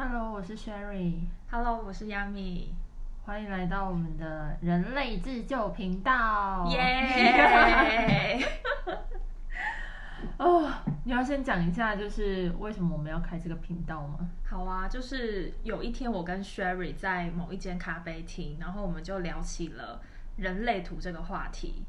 Hello，我是 Sherry，Hello，我是 Yami，欢迎来到我们的人类自救频道。耶！哦，你要先讲一下，就是为什么我们要开这个频道吗？好啊，就是有一天我跟 Sherry 在某一间咖啡厅，然后我们就聊起了人类图这个话题。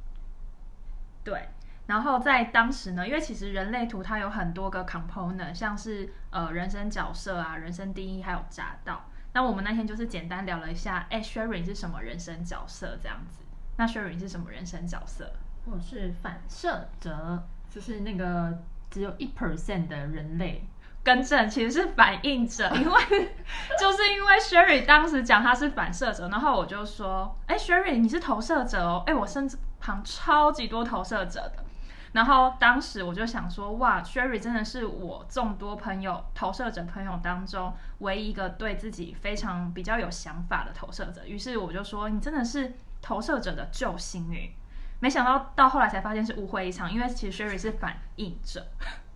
对，然后在当时呢，因为其实人类图它有很多个 component，像是呃人生角色啊、人生定义还有闸道。那我们那天就是简单聊了一下，哎，Sherry 是什么人生角色这样子？那 Sherry 是什么人生角色？我是反射者，就是那个只有一 percent 的人类。更正其实是反应者，因为 就是因为 Sherry 当时讲他是反射者，然后我就说，哎，Sherry 你是投射者哦，哎，我身旁超级多投射者的。然后当时我就想说，哇，Sherry 真的是我众多朋友投射者朋友当中唯一一个对自己非常比较有想法的投射者。于是我就说，你真的是投射者的救星诶。没想到到后来才发现是误会一场，因为其实 Sherry 是反应者。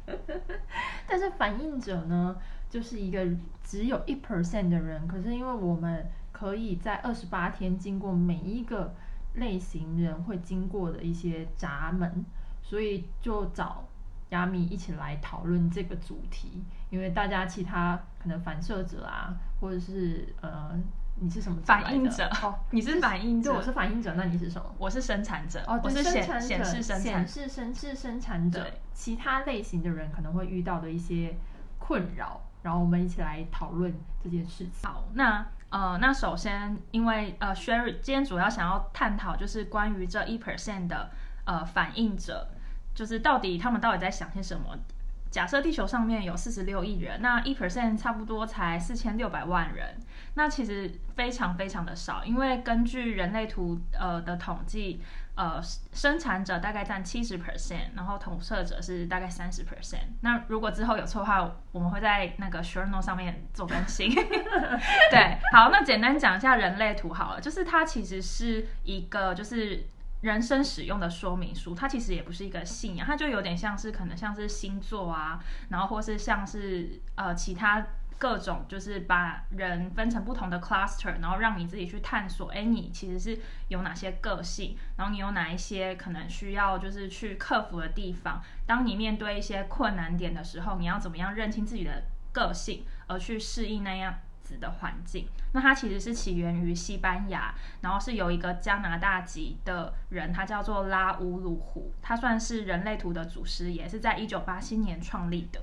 但是反应者呢，就是一个只有一 percent 的人，可是因为我们可以在二十八天经过每一个类型人会经过的一些闸门，所以就找亚米一起来讨论这个主题。因为大家其他可能反射者啊，或者是呃，你是什么反应者？哦，你是反应者，对，我是反应者。那你是什么？我是生产者。哦，我是显显显示生产显示生是生产者。其他类型的人可能会遇到的一些困扰，然后我们一起来讨论这件事情。好，那呃，那首先因为呃，Sherry 今天主要想要探讨就是关于这一 percent 的呃反映者，就是到底他们到底在想些什么。假设地球上面有四十六亿人，那一 percent 差不多才四千六百万人，那其实非常非常的少，因为根据人类图呃的统计，呃生产者大概占七十 percent，然后统摄者是大概三十 percent。那如果之后有错的话，我们会在那个 journal 上面做更新。对，好，那简单讲一下人类图好了，就是它其实是一个就是。人生使用的说明书，它其实也不是一个信仰，它就有点像是可能像是星座啊，然后或是像是呃其他各种，就是把人分成不同的 cluster，然后让你自己去探索，哎，你其实是有哪些个性，然后你有哪一些可能需要就是去克服的地方。当你面对一些困难点的时候，你要怎么样认清自己的个性，而去适应那样。子的环境，那它其实是起源于西班牙，然后是有一个加拿大籍的人，他叫做拉乌鲁胡，他算是人类图的祖师爷，是在一九八七年创立的。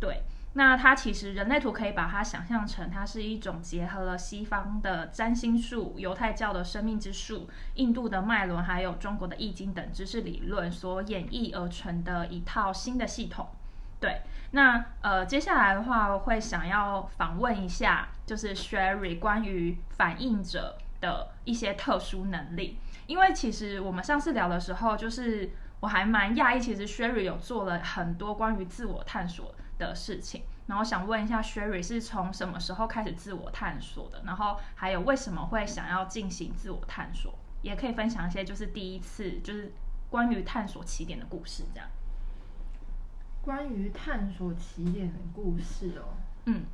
对，那它其实人类图可以把它想象成，它是一种结合了西方的占星术、犹太教的生命之术、印度的脉轮，还有中国的易经等知识理论所演绎而成的一套新的系统。对，那呃，接下来的话，我会想要访问一下，就是 Sherry 关于反应者的一些特殊能力。因为其实我们上次聊的时候，就是我还蛮讶异，其实 Sherry 有做了很多关于自我探索的事情。然后想问一下，Sherry 是从什么时候开始自我探索的？然后还有为什么会想要进行自我探索？也可以分享一些就是第一次就是关于探索起点的故事，这样。关于探索起点的故事哦，嗯，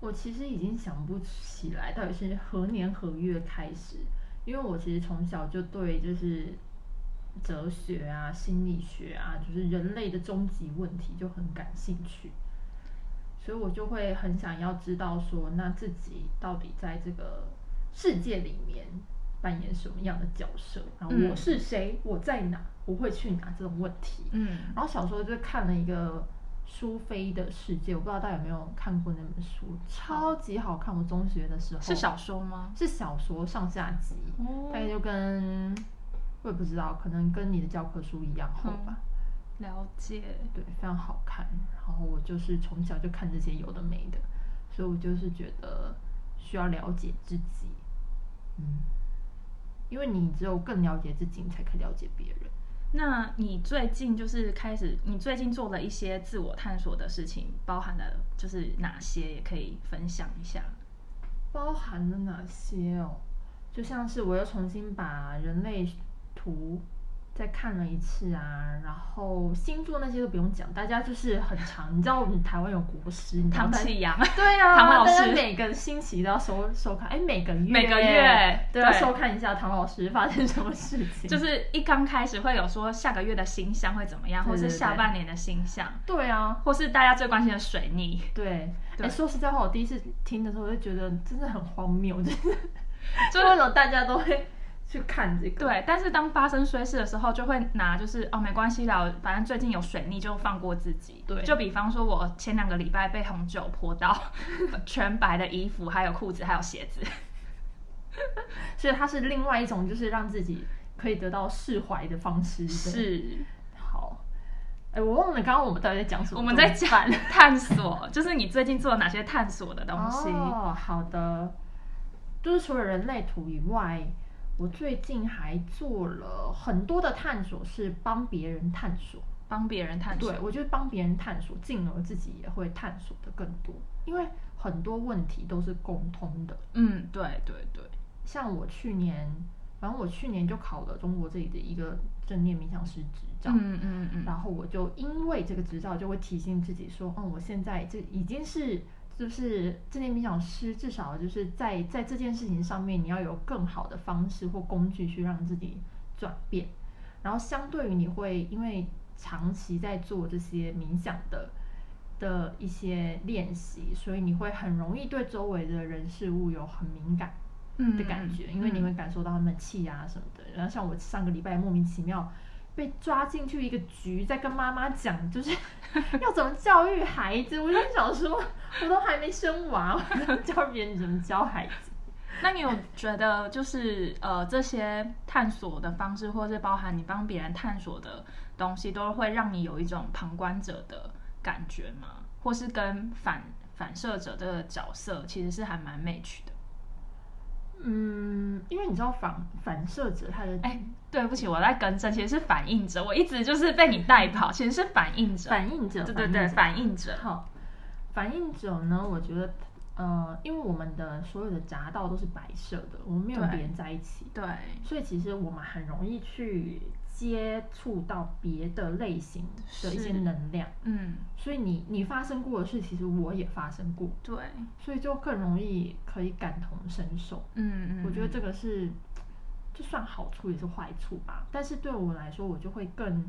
我其实已经想不起来到底是何年何月开始，因为我其实从小就对就是哲学啊、心理学啊，就是人类的终极问题就很感兴趣，所以我就会很想要知道说，那自己到底在这个世界里面扮演什么样的角色，然后我是谁，我在哪。我会去拿这种问题，嗯，然后小时候就看了一个苏菲的世界，我不知道大家有没有看过那本书，超级好看。我中学的时候是小说吗？是小说上下集，大概就跟我也不知道，可能跟你的教科书一样厚吧。了解，对，非常好看。然后我就是从小就看这些有的没的，所以我就是觉得需要了解自己，嗯，因为你只有更了解自己，你才可以了解别人。那你最近就是开始，你最近做了一些自我探索的事情，包含了就是哪些，也可以分享一下。包含了哪些哦？就像是我又重新把人类图再看了一次啊，然后星座那些都不用讲，大家就是很长。你知道我们台湾有国师，唐启阳，对啊，唐老师每个星期都要收收看，哎，每个月每个月都要收看一下唐老师发生什么事情。就是一刚开始会有说下个月的星象会怎么样，或是下半年的星象，对啊，或是大家最关心的水逆，对。对哎，说实在话，我第一次听的时候，我就觉得真的很荒谬，就是就 为什么大家都会去看这个？对，但是当发生衰事的时候，就会拿就是哦没关系啦，反正最近有水逆就放过自己。对就比方说我前两个礼拜被红酒泼到 全白的衣服，还有裤子，还有鞋子。所以它是另外一种，就是让自己可以得到释怀的方式。是，好。哎，我忘了刚刚我们到底在讲什么。我们在讲 探索，就是你最近做了哪些探索的东西？哦，好的。就是除了人类图以外，我最近还做了很多的探索，是帮别人探索。帮别人探索。对，我就是帮别人探索，进而自己也会探索的更多。因为很多问题都是共通的。嗯，对对对，像我去年，反正我去年就考了中国这里的一个正念冥想师执照。嗯嗯嗯，然后我就因为这个执照，就会提醒自己说，嗯，我现在这已经是就是正念冥想师，至少就是在在这件事情上面，你要有更好的方式或工具去让自己转变。然后相对于你会因为长期在做这些冥想的的一些练习，所以你会很容易对周围的人事物有很敏感嗯的感觉，因为你会感受到他们的气啊什么的。然后像我上个礼拜莫名其妙被抓进去一个局，在跟妈妈讲，就是 要怎么教育孩子。我就想说，我都还没生娃，我教别人怎么教孩子。那你有觉得就是呃这些探索的方式，或是包含你帮别人探索的东西，都会让你有一种旁观者的感觉吗？或是跟反反射者这个角色其实是还蛮 match 的？嗯，因为你知道反反射者他的哎，对不起，我在更正，其实是反应者，我一直就是被你带跑，其实是反应者。反应者，对对对，反应者。好，反应者呢，我觉得。呃，因为我们的所有的闸道都是白色的，我们没有连在一起，对，所以其实我们很容易去接触到别的类型的一些能量。嗯，所以你你发生过的事，其实我也发生过，对，所以就更容易可以感同身受。嗯嗯，我觉得这个是，就算好处也是坏处吧。但是对我来说，我就会更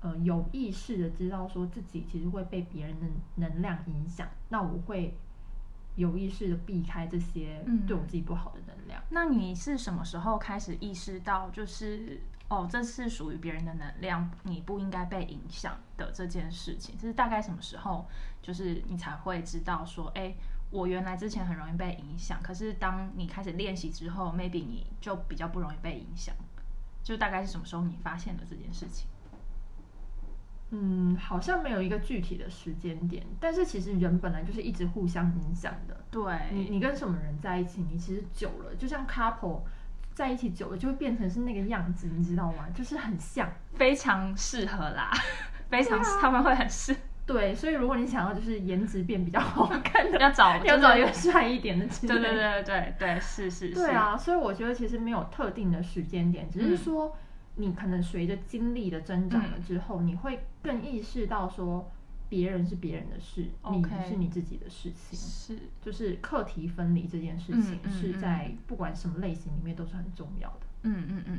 呃有意识的知道说自己其实会被别人的能量影响，那我会有意识的避开这些嗯对我自己不好的能量。那你是什么时候开始意识到，就是哦，这是属于别人的能量，你不应该被影响的这件事情？这是大概什么时候，就是你才会知道说，哎，我原来之前很容易被影响，可是当你开始练习之后，maybe 你就比较不容易被影响。就大概是什么时候你发现了这件事情？嗯，好像没有一个具体的时间点，但是其实人本来就是一直互相影响的。对你对，你跟什么人在一起，你其实久了，就像 couple 在一起久了，就会变成是那个样子，你知道吗？就是很像。非常适合啦，非常、啊他们会很适，对，所以如果你想要就是颜值变比较好看的，要找 要找一个帅一点的之类的。对对对对对，是是是，对啊，所以我觉得其实没有特定的时间点，只是嗯说你可能随着经历的增长了之后，你会更意识到说别人是别人的事，你是你自己的事情。是。就是课题分离这件事情是在不管什么类型里面都是很重要的。嗯嗯嗯，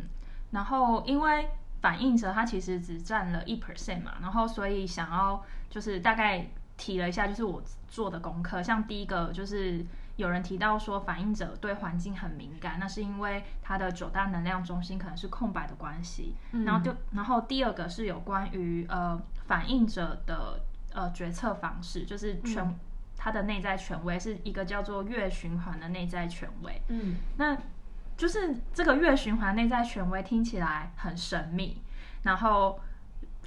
然后因为反应者他其实只占了一 percent 嘛，然后所以想要就是大概提了一下，就是我做的功课，像第一个就是有人提到说反应者对环境很敏感，那是因为他的九大能量中心可能是空白的关系，嗯然后就然后第二个是有关于呃反应者的呃决策方式，就是权。嗯他的内在权威是一个叫做月循环的内在权威，嗯那就是这个月循环内在权威听起来很神秘，然后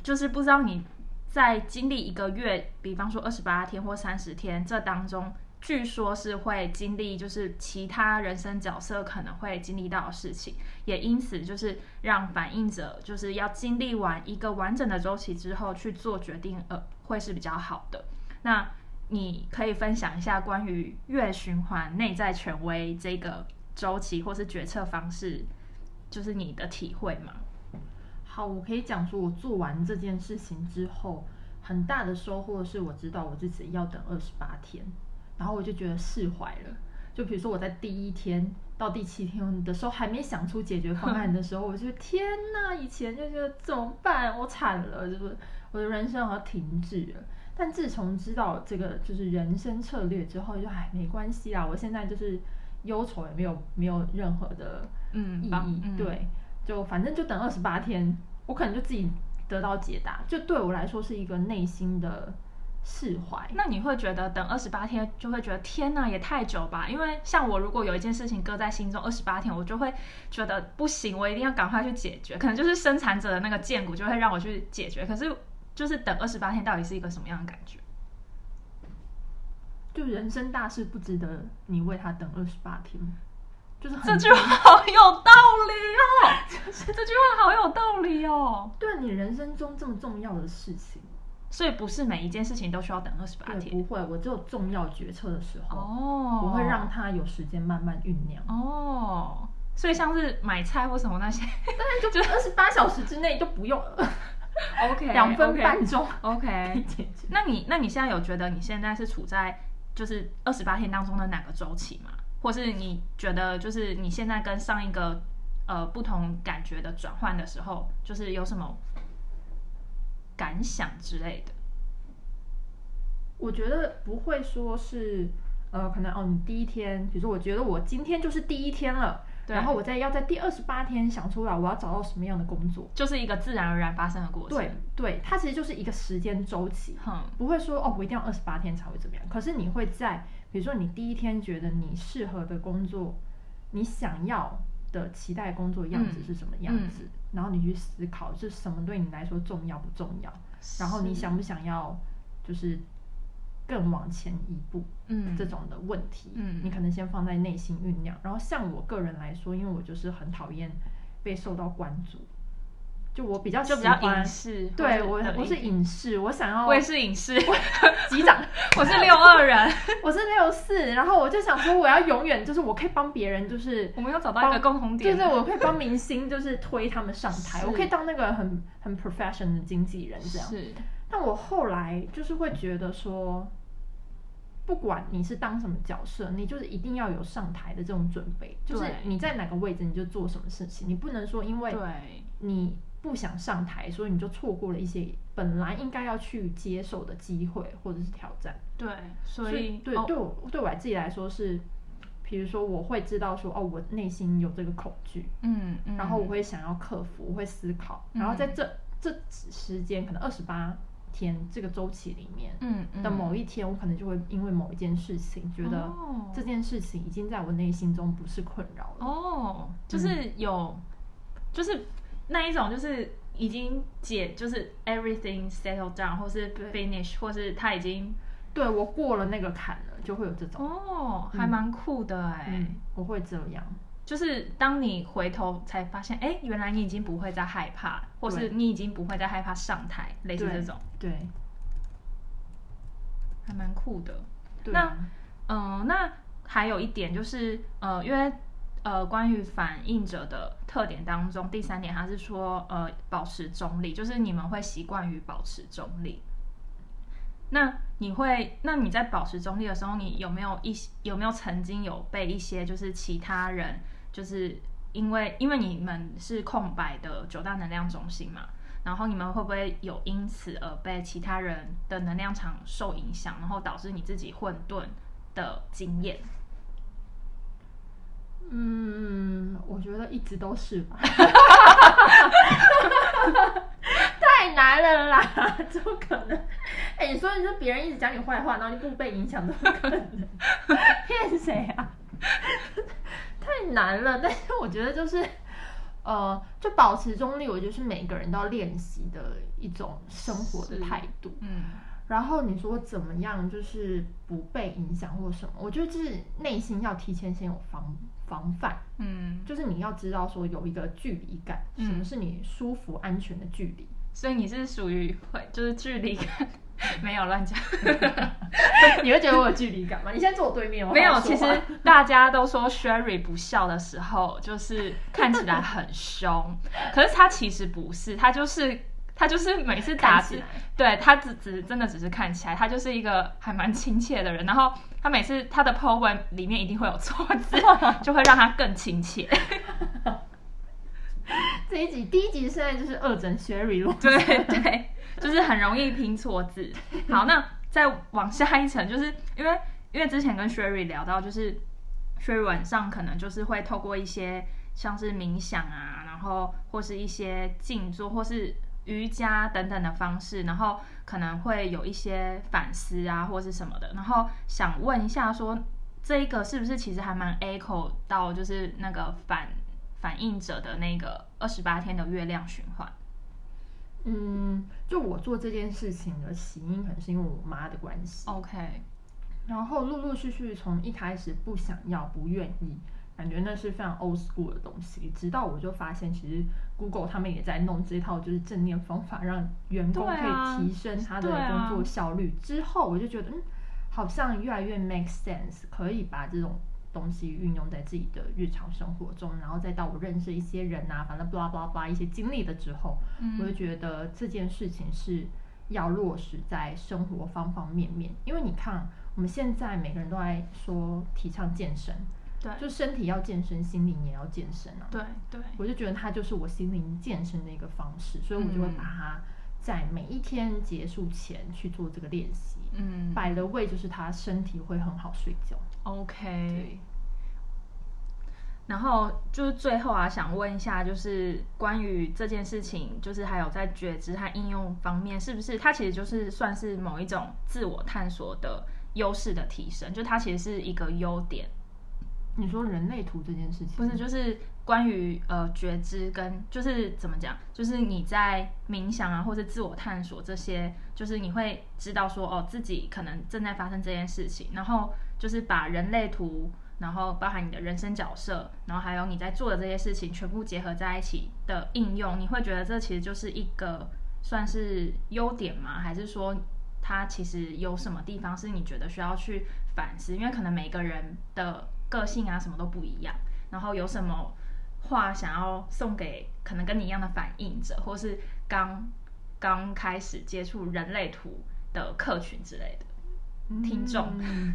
就是不知道你在经历一个月，比方说二十八天或三十天这当中，据说是会经历就是其他人生角色可能会经历到的事情，也因此就是让反应者就是要经历完一个完整的周期之后去做决定，呃，会是比较好的。那你可以分享一下关于月循环内在权威这个周期或是决策方式，就是你的体会吗？好，我可以讲说，我做完这件事情之后，很大的收获是我知道我自己要等二十八天，然后我就觉得释怀了。就比如说我在第一天到第七天的时候还没想出解决方案的时候，我就天哪，以前就觉得怎么办，我惨了，就是我的人生好像停滞了。但自从知道这个就是人生策略之后，就哎没关系啦，我现在就是忧愁也没有没有任何的嗯意义，对，就反正就等二十八天，我可能就自己得到解答，就对我来说是一个内心的释怀。那你会觉得等二十八天就会觉得天呐，也太久吧？因为像我如果有一件事情搁在心中二十八天，我就会觉得不行，我一定要赶快去解决。可能就是生产者的那个剑骨就会让我去解决。可是就是等二十八天到底是一个什么样的感觉？就人生大事不值得你为他等二十八天，就是这句话好有道理哦，这句话好有道理哦。对啊你人生中这么重要的事情，所以不是每一件事情都需要等二十八对，天不会，我只有重要决策的时候，哦，我会让他有时间慢慢酝酿。哦。所以像是买菜或什么那些但 就二十八小时之内就不用了，OK，两分半钟可以 OK。解决。那你那你现在有觉得你现在是处在就是二十八天当中的哪个周期吗？或是你觉得就是你现在跟上一个呃不同感觉的转换的时候，就是有什么感想之类的？我觉得不会说是，呃，可能哦，你第一天，比如说，我觉得我今天就是第一天了，然后我再要在第二十八天想出来我要找到什么样的工作。就是一个自然而然发生的过程。对，对，它其实就是一个时间周期，哼，不会说哦，我一定要二十八天才会怎么样。可是你会在，比如说你第一天觉得你适合的工作，你想要的期待工作样子嗯是什么样子，然后你去思考这什么对你来说重要不重要，然后你想不想要就是更往前一步。嗯这种的问题，嗯你可能先放在内心酝酿。然后像我个人来说，因为我就是很讨厌被受到关注，就我比较就比较喜欢隐士，对我我是影视，我想要我也是影视，机长，我是六二人，我是六四，然后我就想说我要永远就是我可以帮别人，就是我们要找到一个共同点，对对，我可以帮明星就是推他们上台，我可以当那个很很 professional 的经纪人这样。是。但我后来就是会觉得说，不管你是当什么角色，你就是一定要有上台的这种准备，就是你在哪个位置你就做什么事情，你不能说因为对，你不想上台，所以你就错过了一些本来应该要去接受的机会或者是挑战。对，所所以哦对对我对我自己来说是，比如说我会知道说哦，我内心有这个恐惧，嗯嗯，然后我会想要克服，我会思考，嗯。然后在这这时间可能二十八天这个周期里面，嗯嗯。的某一天，我可能就会因为某一件事情，觉得哦。这件事情已经在我内心中不是困扰了。哦，就是有，就是那一种，就是已经解，就是 everything settled down，或是 finish，或是他已经对我过了那个坎了，就会有这种，哦，还蛮酷的哎、嗯，我会这样。就是当你回头才发现，哎，原来你已经不会再害怕，或是你已经不会再害怕上台，类似对这种，对，还蛮酷的。对那嗯，那还有一点就是，呃，因为呃，关于反应者的特点当中，第三点它是说，呃，保持中立，就是你们会习惯于保持中立。那你会，那你在保持中立的时候，你有没有一些有没有曾经有被一些就是其他人，就是因为因为你们是空白的九大能量中心嘛，然后你们会不会有因此而被其他人的能量场受影响，然后导致你自己混沌的经验？嗯，我觉得一直都是吧。太难了啦，怎么可能？哎、你说你说别人一直讲你坏话，然后你不被影响，怎么可能？骗谁啊？太难了。但是我觉得就是，呃，就保持中立，我觉得是每个人都要练习的一种生活的态度。嗯然后你说怎么样，就是不被影响或什么？我觉得就是内心要提前先有防防范，嗯，就是你要知道说有一个距离感，嗯什么是你舒服安全的距离？所以你是属于会就是距离感没有乱讲。你会觉得我有距离感吗？你现在坐我对面，我没有，其实大家都说 Sherry 不笑的时候，就是看起来很凶，可是他其实不是，他就是他就是每次打字对他只只真的只是看起来，他就是一个还蛮亲切的人。然后他每次他的 po 文里面一定会有错字，就会让他更亲切。这一集第一集现在就是二整 Sherry 了，对对，就是很容易拼错字。好，那再往下一层，就是因为因为之前跟 Sherry 聊到，就是 Sherry 晚上可能就是会透过一些像是冥想啊，然后或是一些静坐或是瑜伽等等的方式，然后可能会有一些反思啊，或是什么的。然后想问一下说。这一个是不是其实还蛮 echo 到就是那个反反应者的那个二十八天的月亮循环？嗯，就我做这件事情的起因，可能是因为我妈的关系。OK，然后陆陆续续从一开始不想要、不愿意，感觉那是非常 old school 的东西，直到我就发现，其实 Google 他们也在弄这套就是正念方法，让员工可以提升他的工作效率。之后我就觉得，嗯，好像越来越 make sense，可以把这种东西运用在自己的日常生活中，然后再到我认识一些人啊，反正 blah blah blah 一些经历了之后，我就嗯觉得这件事情是要落实在生活方方面面。因为你看，我们现在每个人都在说提倡健身，对就身体要健身，心灵也要健身啊。对对，我就觉得它就是我心灵健身的一个方式，所以我就会嗯把它在每一天结束前去做这个练习。嗯摆了位就是他身体会很好睡觉。，OK。对，然后就是最后啊，想问一下，就是关于这件事情，就是还有在觉知和应用方面，是不是它其实就是算是某一种自我探索的优势的提升？就它其实是一个优点，你说人类图这件事情，不是，就是关于呃觉知跟就是怎么讲，就是你在冥想啊，或者自我探索这些，就是你会知道说哦自己可能正在发生这件事情，然后就是把人类图，然后包含你的人生角色，然后还有你在做的这些事情全部结合在一起的应用，你会觉得这其实就是一个算是优点吗？还是说它其实有什么地方是你觉得需要去反思？因为可能每个人的个性啊什么都不一样，然后有什么话想要送给可能跟你一样的反应者，或是刚刚开始接触人类图的客群之类的。听众嗯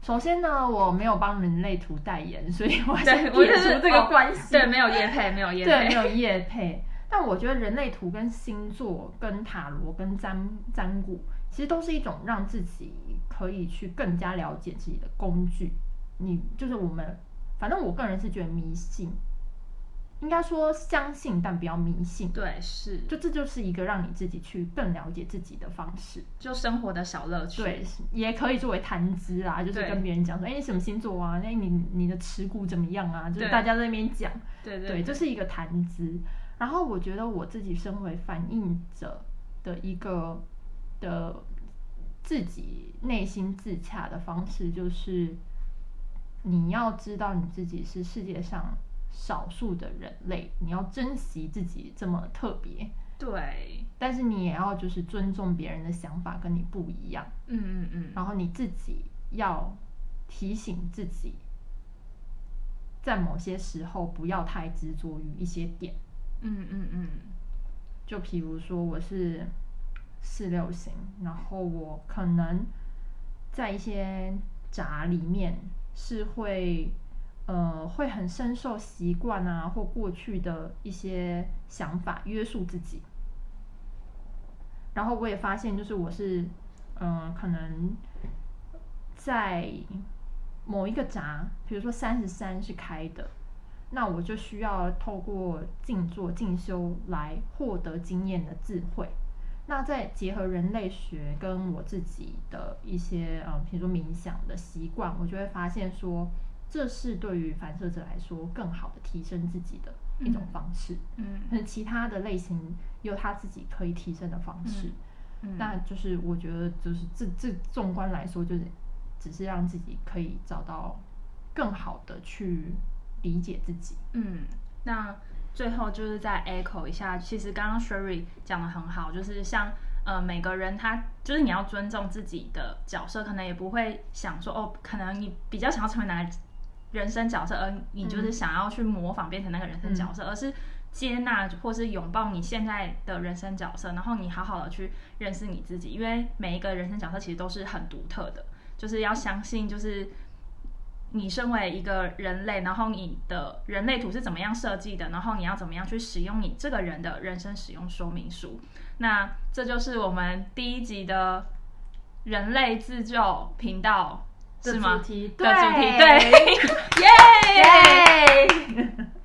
首先呢，我没有帮人类图代言，所以我对，先我就是撇除这个哦关系。对，没有业配，没有业对，没。有业配。但我觉得人类图跟星座、跟塔罗、跟占占卜，其实都是一种让自己可以去更加了解自己的工具。你就是我们，反正我个人是觉得迷信，应该说相信，但不要迷信。对，是就这就是一个让你自己去更了解自己的方式。就生活的小乐趣。对，也可以作为谈资啦，就是跟别人讲说，哎、你什么星座啊？那你你的持股怎么样啊？就是大家在那边讲。对对对，这是一个谈资。然后我觉得我自己身为反应者的一个的自己内心自洽的方式，就是你要知道你自己是世界上少数的人类，你要珍惜自己这么特别，对，但是你也要就是尊重别人的想法跟你不一样，嗯嗯嗯，然后你自己要提醒自己。在某些时候，不要太执着于一些点，嗯嗯嗯，就比如说我是四六型，然后我可能在一些闸里面是会呃会很深受习惯啊或过去的一些想法约束自己。然后我也发现，就是我是嗯、可能在某一个闸，比如说三十三是开的，那我就需要透过静坐进修来获得经验的智慧。那再结合人类学跟我自己的一些呃，比如说冥想的习惯，我就会发现说，这是对于反射者来说更好的提升自己的一种方式。嗯可能其他的类型有他自己可以提升的方式。嗯，那就是我觉得，就是这这纵观来说，就是只是让自己可以找到更好的去理解自己。嗯，那最后就是再 echo 一下，其实刚刚 Sherry 讲的很好，就是像呃，每个人他就是你要尊重自己的角色，可能也不会想说哦，可能你比较想要成为哪个人生角色，而你就是想要去模仿变成那个人生角色，而是接纳或是拥抱你现在的人生角色，然后你好好的去认识你自己，因为每一个人生角色其实都是很独特的，就是要相信就是。你身为一个人类然后你的人类图是怎么样设计的然后你要怎么样去使用你这个人的人生使用说明书那这就是我们第一集的人类自救频道是吗？对。主题对。耶！